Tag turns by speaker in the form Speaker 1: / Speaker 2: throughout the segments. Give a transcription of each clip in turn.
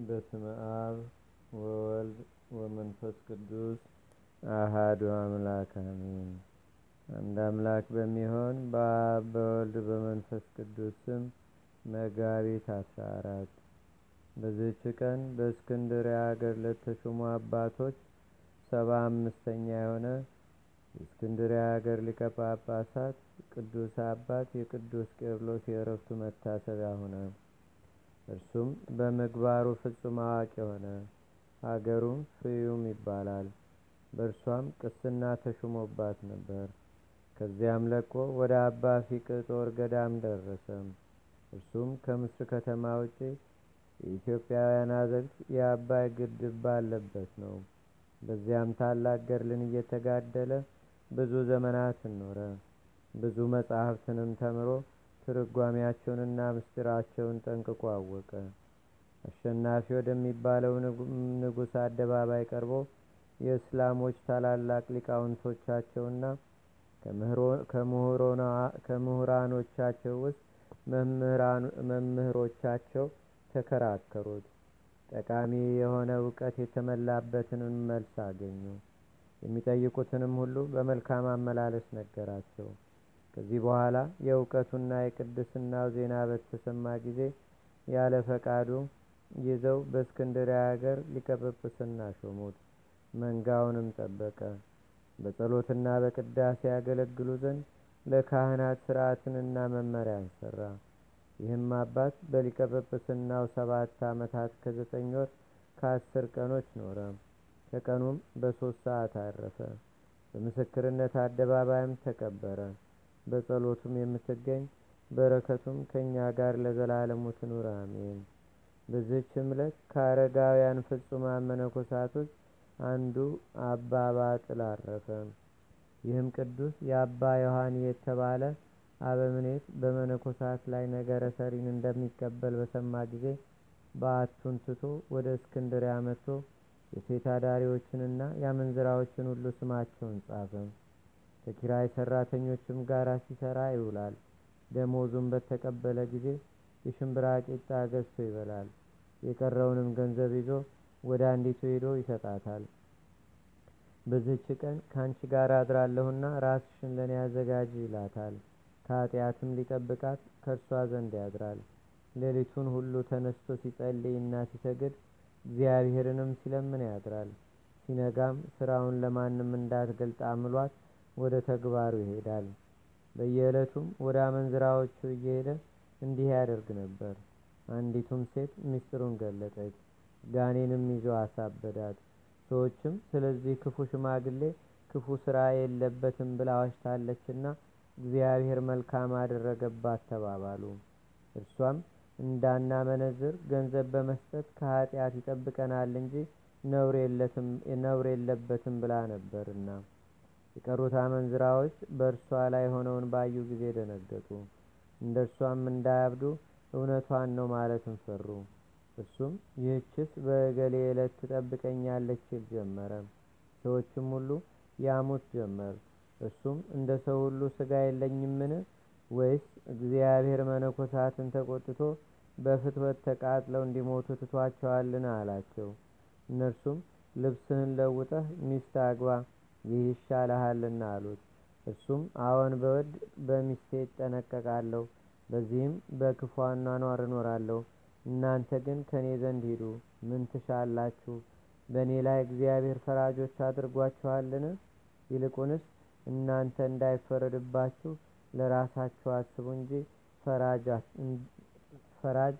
Speaker 1: በስመ አብ ወወልድ ወመንፈስ ቅዱስ አሃዱ አምላክ አሜን። አንድ አምላክ በሚሆን በአብ በወልድ በመንፈስ ቅዱስ ስም መጋቢት አስራ አራት በዚህች ቀን በእስክንድርያ ሀገር ለተሾሙ አባቶች ሰባ አምስተኛ የሆነ የእስክንድርያ ሀገር ሊቀ ጳጳሳት ቅዱስ አባት የቅዱስ ቄርሎስ የእረፍቱ መታሰቢያ ሆነ። እርሱም በምግባሩ ፍጹም አዋቂ ሆነ። ሀገሩም ፍዩም ይባላል። በእርሷም ቅስና ተሹሞባት ነበር። ከዚያም ለቆ ወደ አባ ፊቅጦር ገዳም ደረሰ። እርሱም ከምስር ከተማ ውጪ የኢትዮጵያውያን አዘግት የአባይ ግድብ ባለበት ነው። በዚያም ታላቅ ገድልን እየተጋደለ ብዙ ዘመናትን ኖረ። ብዙ መጻሕፍትንም ተምሮ ትርጓሜያቸውንና ምስጢራቸውን ጠንቅቆ አወቀ። አሸናፊ ወደሚባለው ንጉሥ አደባባይ ቀርቦ የእስላሞች ታላላቅ ሊቃውንቶቻቸውና ከምሁራኖቻቸው ውስጥ መምህሮቻቸው ተከራከሩት። ጠቃሚ የሆነ እውቀት የተመላበትንም መልስ አገኙ። የሚጠይቁትንም ሁሉ በመልካም አመላለስ ነገራቸው። ከዚህ በኋላ የእውቀቱና የቅድስናው ዜና በተሰማ ጊዜ ያለ ፈቃዱ ይዘው በእስክንድርያ ሀገር ሊቀ ጵጵስና ሾሙት። መንጋውንም ጠበቀ። በጸሎትና በቅዳሴ ያገለግሉ ዘንድ ለካህናት ስርዓትንና መመሪያን ሰራ። ይህም አባት በሊቀ ጵጵስናው ሰባት ዓመታት ከዘጠኝ ወር ከአስር ቀኖች ኖረ። ከቀኑም በሦስት ሰዓት አረፈ። በምስክርነት አደባባይም ተቀበረ። በጸሎቱም የምትገኝ በረከቱም ከእኛ ጋር ለዘላለሙ ትኑር አሜን። በዚህችም ዕለት ከአረጋውያን ፍጹማን መነኮሳት ውስጥ አንዱ አባ ባጥል አረፈ። ይህም ቅዱስ የአባ ዮሐኒ የተባለ አበምኔት በመነኮሳት ላይ ነገረ ሰሪን እንደሚቀበል በሰማ ጊዜ በዓቱን ትቶ ወደ እስክንድርያ መጥቶ የሴት አዳሪዎችንና የአመንዝራዎችን ሁሉ ስማቸውን ጻፈ። ከኪራይ ሰራተኞችም ጋር ሲሰራ ይውላል። ደሞዙን በተቀበለ ጊዜ የሽምብራ ቂጣ ገዝቶ ይበላል። የቀረውንም ገንዘብ ይዞ ወደ አንዲቱ ሄዶ ይሰጣታል። በዚህች ቀን ከአንቺ ጋር አድራለሁና ራስሽን ለእኔ አዘጋጅ ይላታል። ከኃጢአትም ሊጠብቃት ከእርሷ ዘንድ ያድራል። ሌሊቱን ሁሉ ተነስቶ ሲጸልይና ሲሰግድ እግዚአብሔርንም ሲለምን ያድራል። ሲነጋም ስራውን ለማንም እንዳትገልጥ አምሏት ወደ ተግባሩ ይሄዳል። በየዕለቱም ወደ አመንዝራዎቹ እየሄደ እንዲህ ያደርግ ነበር። አንዲቱም ሴት ምስጢሩን ገለጠች። ጋኔንም ይዞ አሳበዳት። ሰዎችም ስለዚህ ክፉ ሽማግሌ ክፉ ስራ የለበትም ብላ ዋሽታለችና እግዚአብሔር መልካም አደረገባት ተባባሉ። እርሷም እንዳናመነዝር ገንዘብ በመስጠት ከኃጢአት ይጠብቀናል እንጂ ነውር የለበትም ብላ ነበርና። የቀሩት አመንዝራዎች በእርሷ ላይ ሆነውን ባዩ ጊዜ ደነገጡ። እንደ እርሷም እንዳያብዱ እውነቷን ነው ማለትን ፈሩ። እሱም ይህችስ በእገሌ ዕለት ትጠብቀኛለች ይል ጀመረ። ሰዎችም ሁሉ ያሙት ጀመር። እሱም እንደ ሰው ሁሉ ስጋ የለኝምን? ወይስ እግዚአብሔር መነኮሳትን ተቆጥቶ በፍትወት ተቃጥለው እንዲሞቱ ትቷቸዋልን? አላቸው። እነርሱም ልብስህን ለውጠህ ሚስት አግባ፣ ይህ ይሻልሃልና አሉት። እሱም አዎን በወድ በሚስቴ እጠነቀቃለሁ፣ በዚህም በክፉ አኗኗር እኖራለሁ። እናንተ ግን ከእኔ ዘንድ ሂዱ። ምን ትሻላችሁ? በእኔ ላይ እግዚአብሔር ፈራጆች አድርጓችኋልን? ይልቁንስ እናንተ እንዳይፈረድባችሁ ለራሳችሁ አስቡ እንጂ ፈራጅ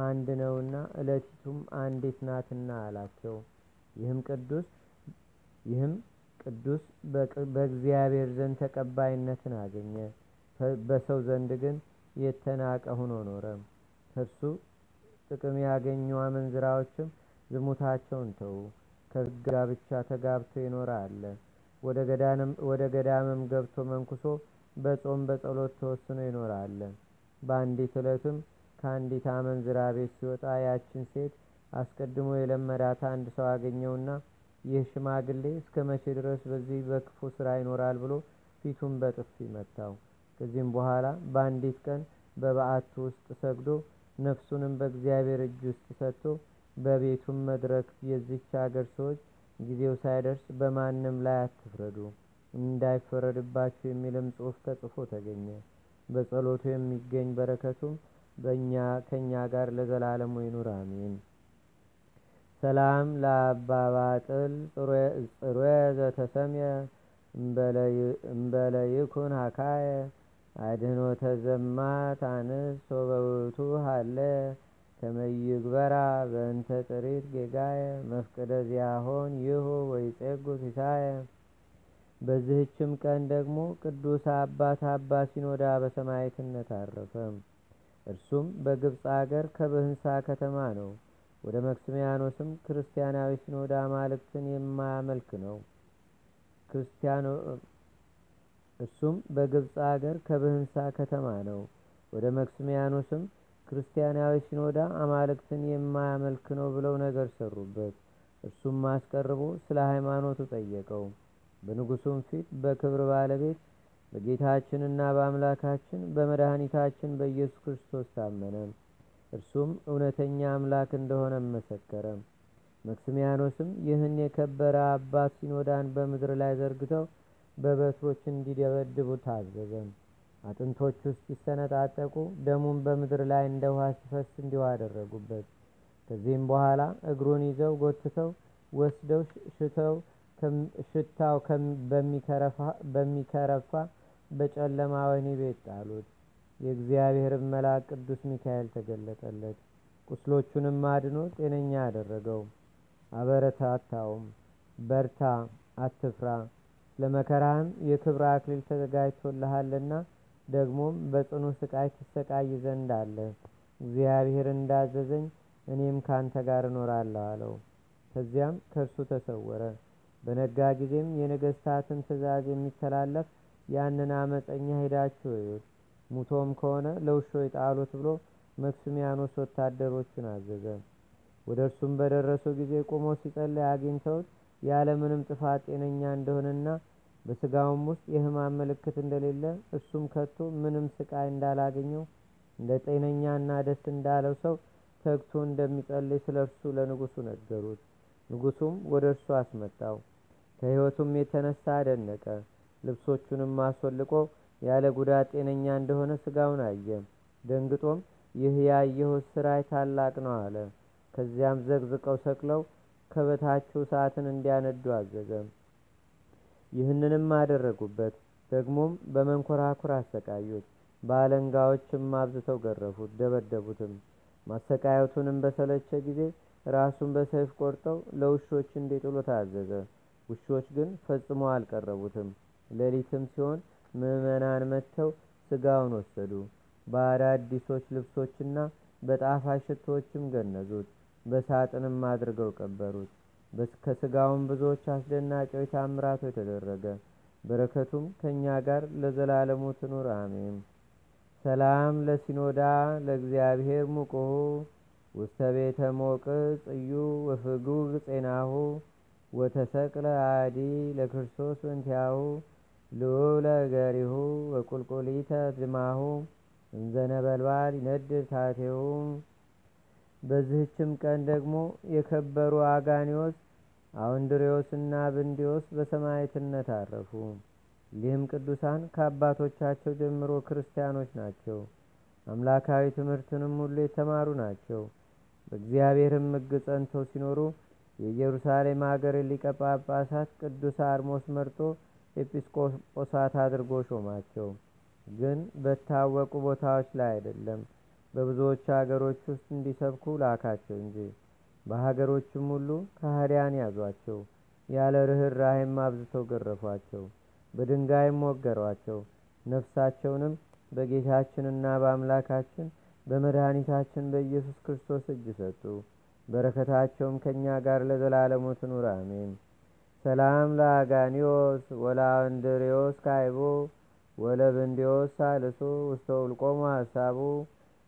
Speaker 1: አንድ ነውና ዕለቲቱም አንዲት ናትና አላቸው። ይህም ቅዱስ በእግዚአብሔር ዘንድ ተቀባይነትን አገኘ። በሰው ዘንድ ግን የተናቀ ሆኖ ኖረ። ከእርሱ ጥቅም ያገኙ አመንዝራዎችም ዝሙታቸውን ተዉ። ከጋ ብቻ ተጋብቶ የኖረ አለ። ወደ ገዳምም ገብቶ መንኩሶ በጾም በጸሎት ተወስኖ አለ። በአንዲት ዕለትም ከአንዲት አመንዝራ ቤት ሲወጣ ያችን ሴት አስቀድሞ የለመዳት አንድ ሰው አገኘውና ይህ ሽማግሌ እስከ መቼ ድረስ በዚህ በክፉ ስራ ይኖራል ብሎ ፊቱን በጥፊ መታው። ከዚህም በኋላ በአንዲት ቀን በበዓቱ ውስጥ ሰግዶ ነፍሱንም በእግዚአብሔር እጅ ውስጥ ሰጥቶ በቤቱም መድረክ የዚች አገር ሰዎች ጊዜው ሳይደርስ በማንም ላይ አትፍረዱ እንዳይፈረድባችሁ የሚልም ጽሑፍ ተጽፎ ተገኘ። በጸሎቱ የሚገኝ በረከቱም በእኛ ከእኛ ጋር ለዘላለሙ ይኑር አሜን። ሰላም ለአባባጥል ጽሩየ ዘተሰምየ እምበለይኩን ሀካየ አድህኖ ተዘማት አንስ ሶበውቱ ሃለ ከመይግበራ በእንተ ጥሪት ጌጋየ መፍቅደ ዚያሆን ይሁ ወይጼጉ ሲሳየ። በዚህችም ቀን ደግሞ ቅዱስ አባት አባ ሲኖዳ በሰማዕትነት አረፈ። እርሱም በግብፅ አገር ከብህንሳ ከተማ ነው። ወደ መክስሚያኖስም ክርስቲያናዊ ሲኖዳ አማልክትን የማያመልክ ነው። እርሱም በግብፅ አገር ከብህንሳ ከተማ ነው። ወደ መክስሚያኖስም ክርስቲያናዊ ሲኖዳ አማልክትን የማያመልክ ነው ብለው ነገር ሰሩበት። እርሱም አስቀርቦ ስለ ሃይማኖቱ ጠየቀው። በንጉሱም ፊት በክብር ባለቤት በጌታችንና በአምላካችን በመድኃኒታችን በኢየሱስ ክርስቶስ ታመነ። እርሱም እውነተኛ አምላክ እንደሆነ መሰከረ። መክስሚያኖስም ይህን የከበረ አባት ሲኖዳን በምድር ላይ ዘርግተው በበትሮች እንዲደበድቡ ታዘዘ። አጥንቶቹ እስኪሰነጣጠቁ ደሙን በምድር ላይ እንደ ውሃ ሲፈስ እንዲሁ አደረጉበት። ከዚህም በኋላ እግሩን ይዘው ጎትተው ወስደው ሽተው ሽታው በሚከረፋ በጨለማ ወህኒ ቤት ጣሉት። የእግዚአብሔርን መልአክ ቅዱስ ሚካኤል ተገለጠለት። ቁስሎቹንም አድኖ ጤነኛ አደረገው። አበረታታውም፣ በርታ፣ አትፍራ፣ ለመከራህም የክብር አክሊል ተዘጋጅቶልሃልና ደግሞም በጽኑ ስቃይ ትሰቃይ ዘንድ አለ። እግዚአብሔር እንዳዘዘኝ እኔም ካንተ ጋር እኖራለሁ አለው። ከዚያም ከእርሱ ተሰወረ። በነጋ ጊዜም የነገስታትን ትእዛዝ የሚተላለፍ ያንን አመፀኛ ሄዳችሁ እዩት፣ ሙቶም ከሆነ ለውሾች ጣሉት ብሎ መክስሚያኖስ ወታደሮቹን አዘዘ። ወደ እርሱም በደረሱ ጊዜ ቆሞ ሲጸልይ አግኝተውት ያለምንም ጥፋት ጤነኛ እንደሆነና በስጋውም ውስጥ የሕማም ምልክት እንደሌለ እርሱም ከቶ ምንም ስቃይ እንዳላገኘው እንደ ጤነኛና ደስ እንዳለው ሰው ተግቶ እንደሚጸልይ ስለ እርሱ ለንጉሱ ነገሩት። ንጉሱም ወደ እርሱ አስመጣው። ከሕይወቱም የተነሳ አደነቀ። ልብሶቹንም አስወልቆ ያለ ጉዳት ጤነኛ እንደሆነ ስጋውን አየ። ደንግጦም ይህ ያየሁት ስራይ ታላቅ ነው አለ። ከዚያም ዘግዝቀው ሰቅለው ከበታቸው እሳትን እንዲያነዱ አዘዘ። ይህንንም አደረጉበት። ደግሞም በመንኮራኩር አሰቃዩት። በአለንጋዎችም አብዝተው ገረፉት፣ ደበደቡትም። ማሰቃየቱንም በሰለቸ ጊዜ ራሱን በሰይፍ ቆርጠው ለውሾች እንዲጥሉ ታዘዘ። ውሾች ግን ፈጽሞ አልቀረቡትም። ሌሊትም ሲሆን ምዕመናን መጥተው ስጋውን ወሰዱ። በአዳዲሶች ልብሶችና በጣፋጭ ሽቶዎችም ገነዙት። በሳጥንም አድርገው ቀበሩት። ከስጋውም ብዙዎች አስደናቂዎች ታምራቶች ተደረገ። በረከቱም ከእኛ ጋር ለዘላለሙ ትኑር አሜን። ሰላም ለሲኖዳ ለእግዚአብሔር ሙቁሁ ውስተ ቤተ ሞቅ ጽዩ ወፍጉግ ጼናሁ ወተሰቅለ አዲ ለክርስቶስ በንቲያሁ ልዑለ ገሪሁ ወቁልቁሊተ ድማሁ እንዘነበልባል ይነድር ታቴሁ። በዚህችም ቀን ደግሞ የከበሩ አጋኒዎስ አውንድሪዎስና ብንዲዎስ በሰማዕትነት አረፉ። ይህም ቅዱሳን ከአባቶቻቸው ጀምሮ ክርስቲያኖች ናቸው። አምላካዊ ትምህርትንም ሁሉ የተማሩ ናቸው። በእግዚአብሔርም ሕግ ጸንተው ሲኖሩ የኢየሩሳሌም አገር ሊቀ ጳጳሳት ቅዱስ አርሞስ መርጦ ኤጲስቆጶሳት አድርጎ ሾማቸው። ግን በታወቁ ቦታዎች ላይ አይደለም፣ በብዙዎች አገሮች ውስጥ እንዲሰብኩ ላካቸው እንጂ። በሀገሮችም ሁሉ ከሃዲያን ያዟቸው፣ ያለ ርኅራኄም አብዝተው ገረፏቸው፣ በድንጋይም ወገሯቸው። ነፍሳቸውንም በጌታችንና በአምላካችን በመድኃኒታችን በኢየሱስ ክርስቶስ እጅ ሰጡ። በረከታቸውም ከእኛ ጋር ለዘላለሙ ትኑር አሜን። ሰላም ለአጋኒዮስ ወላንድሪዮስ ካይቦ ወለብንዲዮስ ሳልሱ ውስተ ውልቆሙ ሀሳቡ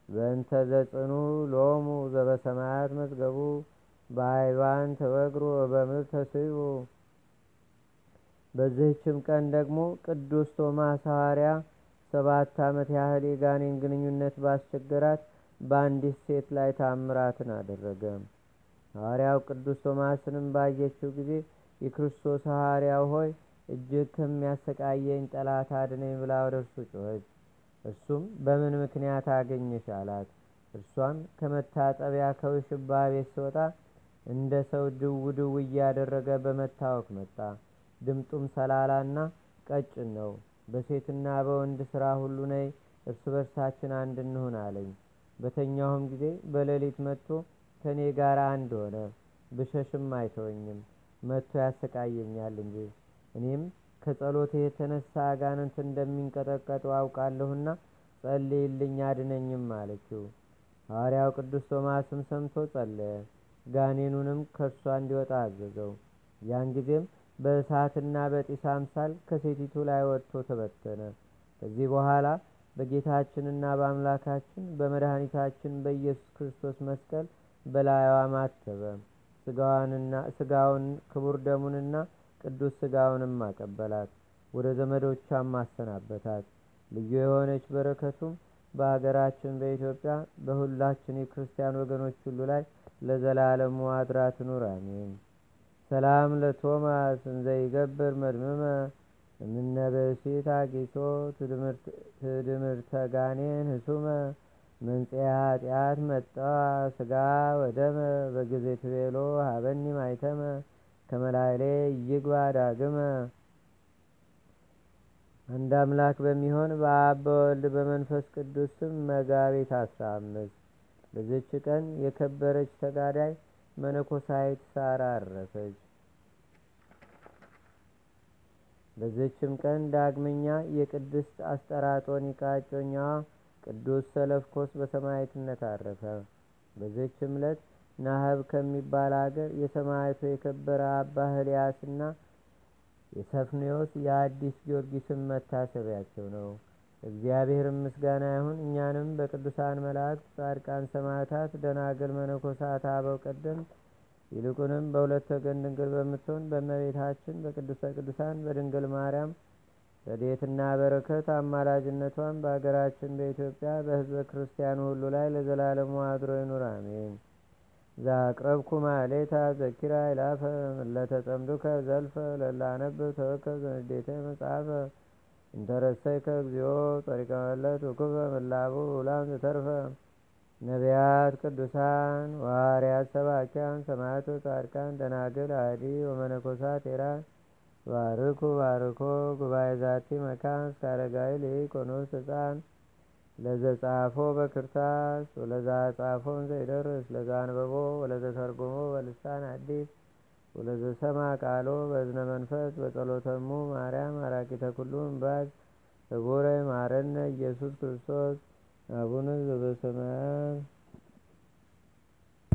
Speaker 1: በእንተ ዘጽኑ ሎሙ ዘበሰማያት መዝገቡ በአይባን ተወግሮ በምድር ተስቡ። በዚህችም ቀን ደግሞ ቅዱስ ቶማስ ሐዋርያ ሰባት ዓመት ያህል የጋኔን ግንኙነት ባስቸገራት በአንዲት ሴት ላይ ታምራትን አደረገ። ሐዋርያው ቅዱስ ቶማስንም ባየችው ጊዜ የክርስቶስ ሐዋርያው ሆይ እጅግ ከሚያሰቃየኝ ጠላት አድነኝ ብላ ወደ እርሱ ጮኸች። እርሱም በምን ምክንያት አገኘሽ አላት። እርሷም ከመታጠቢያ ከውሽባ ቤት ስወጣ እንደ ሰው ድው ድው እያደረገ በመታወክ መጣ። ድምጡም ሰላላና ቀጭን ነው። በሴትና በወንድ ሥራ ሁሉ ነይ እርስ በርሳችን አንድ እንሁን አለኝ። በተኛሁም ጊዜ በሌሊት መጥቶ ከእኔ ጋር አንድ ሆነ። ብሸሽም አይተወኝም፣ መጥቶ ያሰቃየኛል እንጂ። እኔም ከጸሎቴ የተነሳ አጋንንት እንደሚንቀጠቀጡ አውቃለሁና ጸልይልኝ አድነኝም አለችው። ሐዋርያው ቅዱስ ቶማስም ሰምቶ ጸለየ። ጋኔኑንም ከእርሷ እንዲወጣ አዘዘው። ያን ጊዜም በእሳትና በጢስ አምሳል ከሴቲቱ ላይ ወጥቶ ተበተነ። ከዚህ በኋላ በጌታችንና በአምላካችን በመድኃኒታችን በኢየሱስ ክርስቶስ መስቀል በላይዋ ማተበ። ስጋውን ክቡር ደሙንና ቅዱስ ስጋውንም አቀበላት። ወደ ዘመዶቿም ማሰናበታት። ልዩ የሆነች በረከቱም በአገራችን በኢትዮጵያ በሁላችን የክርስቲያን ወገኖች ሁሉ ላይ ለዘላለሙ አድራ ትኑር፣ አሜን። ሰላም ለቶማስ እንዘ ይገብር መድምመ እምነበሲት አጊቶ ትድምርተ ጋኔን ህሱመ መንጽያ ኃጢአት መጣ ስጋ ወደመ በጊዜ ትቤሎ ሀበኒ ማይተመ ከመላይሌ ይግባ ዳግመ። አንድ አምላክ በሚሆን በአብ በወልድ በመንፈስ ቅዱስ ስም መጋቢት አስራ አምስት በዚች ቀን የከበረች ተጋዳይ መነኮሳይት ሳራ አረፈች። በዚችም ቀን ዳግመኛ የቅድስት አስጠራጦኒቃ እጮኛዋ ቅዱስ ሰለፍኮስ በሰማዕትነት አረፈ። በዚችም ዕለት ናህብ ከሚባል አገር የሰማዕቱ የከበረ አባ ህልያስና የሰፍኔዎስ የአዲስ ጊዮርጊስም መታሰቢያቸው ነው። እግዚአብሔር ምስጋና ይሁን። እኛንም በቅዱሳን መላእክት፣ ጻድቃን፣ ሰማዕታት፣ ደናግል፣ መነኮሳት፣ አበው ቀደምት ይልቁንም በሁለት ወገን ድንግል በምትሆን በእመቤታችን በቅድስተ ቅዱሳን በድንግል ማርያም ረድኤትና በረከት አማላጅነቷን በአገራችን በኢትዮጵያ በሕዝበ ክርስቲያኑ ሁሉ ላይ ለዘላለሙ አድሮ ይኑር፣ አሜን። ዛቅረብኩ ማሌታ ዘኪራ ይላፈ ለተጸምዱከ ዘልፈ ለላነብብ ተወከብ ዘንዴተ መጽሐፈ እንተረሰይከ እግዚኦ ጸሪቀ መለት ውኩበ ምላቡ ውላም ዘተርፈ ነቢያት፣ ቅዱሳን፣ ዋርያት፣ ሰባኪያን፣ ሰማዕቶ፣ ጻድቃን፣ ደናግል፣ አዲ ወመነኮሳት ኤራን ባርኩ ባርኮ ጉባኤ ዛቲ መካን እስከ አረጋዊ ሊቆኖስ ህፃን ለዘጻፎ በክርታስ ወለዛ ጻፎን ዘይደርስ ለዛ አንበቦ ወለዘ ተርጎሞ በልሳን አዲስ ወለዘ ቃሎ በእዝነ መንፈስ በጸሎተሙ ማርያም አራቂተ ኩሉ እምባዝ ህቡረ ማረነ ኢየሱስ ክርስቶስ አቡነ ዘበሰማያት